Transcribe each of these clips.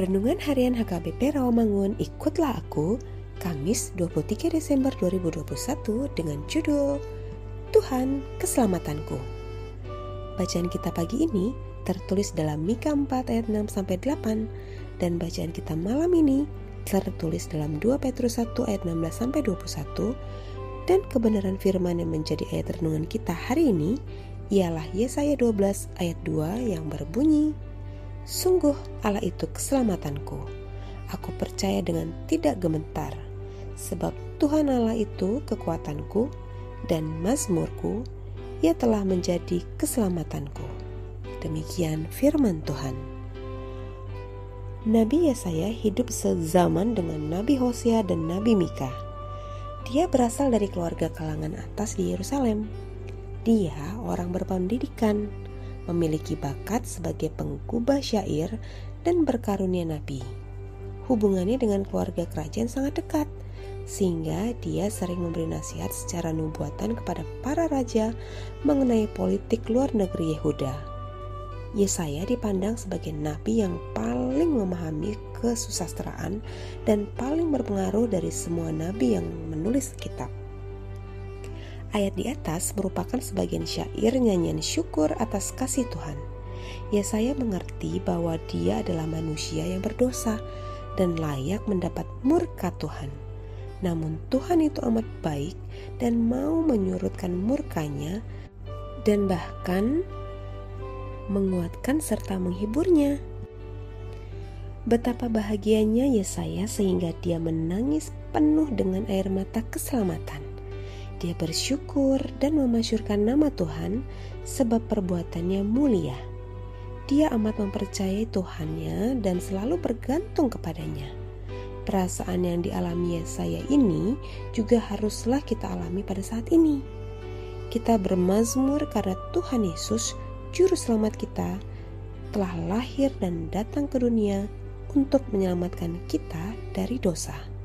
Renungan Harian HKBP Rawamangun Ikutlah Aku Kamis 23 Desember 2021 dengan judul Tuhan Keselamatanku. Bacaan kita pagi ini tertulis dalam Mika 4 ayat 6 sampai 8 dan bacaan kita malam ini tertulis dalam 2 Petrus 1 ayat 16 sampai 21 dan kebenaran firman yang menjadi ayat renungan kita hari ini ialah Yesaya 12 ayat 2 yang berbunyi Sungguh Allah itu keselamatanku. Aku percaya dengan tidak gemetar, sebab Tuhan Allah itu kekuatanku dan mazmurku, ia telah menjadi keselamatanku. Demikian firman Tuhan. Nabi Yesaya hidup sezaman dengan Nabi Hosea dan Nabi Mika. Dia berasal dari keluarga kalangan atas di Yerusalem. Dia orang berpendidikan, memiliki bakat sebagai pengubah syair dan berkarunia nabi. Hubungannya dengan keluarga kerajaan sangat dekat, sehingga dia sering memberi nasihat secara nubuatan kepada para raja mengenai politik luar negeri Yehuda. Yesaya dipandang sebagai nabi yang paling memahami kesusastraan dan paling berpengaruh dari semua nabi yang menulis kitab. Ayat di atas merupakan sebagian syair nyanyian syukur atas kasih Tuhan. Yesaya mengerti bahwa dia adalah manusia yang berdosa dan layak mendapat murka Tuhan. Namun Tuhan itu amat baik dan mau menyurutkan murkanya dan bahkan menguatkan serta menghiburnya. Betapa bahagianya Yesaya sehingga dia menangis penuh dengan air mata keselamatan. Dia bersyukur dan memasyurkan nama Tuhan sebab perbuatannya mulia. Dia amat mempercayai Tuhannya dan selalu bergantung kepadanya. Perasaan yang dialami Yesaya ini juga haruslah kita alami pada saat ini. Kita bermazmur karena Tuhan Yesus, Juru Selamat kita, telah lahir dan datang ke dunia untuk menyelamatkan kita dari dosa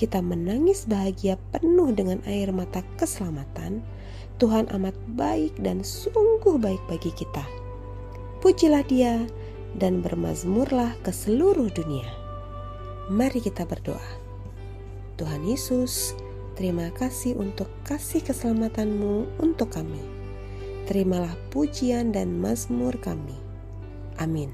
kita menangis bahagia penuh dengan air mata keselamatan, Tuhan amat baik dan sungguh baik bagi kita. Pujilah Dia dan bermazmurlah ke seluruh dunia. Mari kita berdoa. Tuhan Yesus, terima kasih untuk kasih keselamatanmu untuk kami. Terimalah pujian dan mazmur kami. Amin.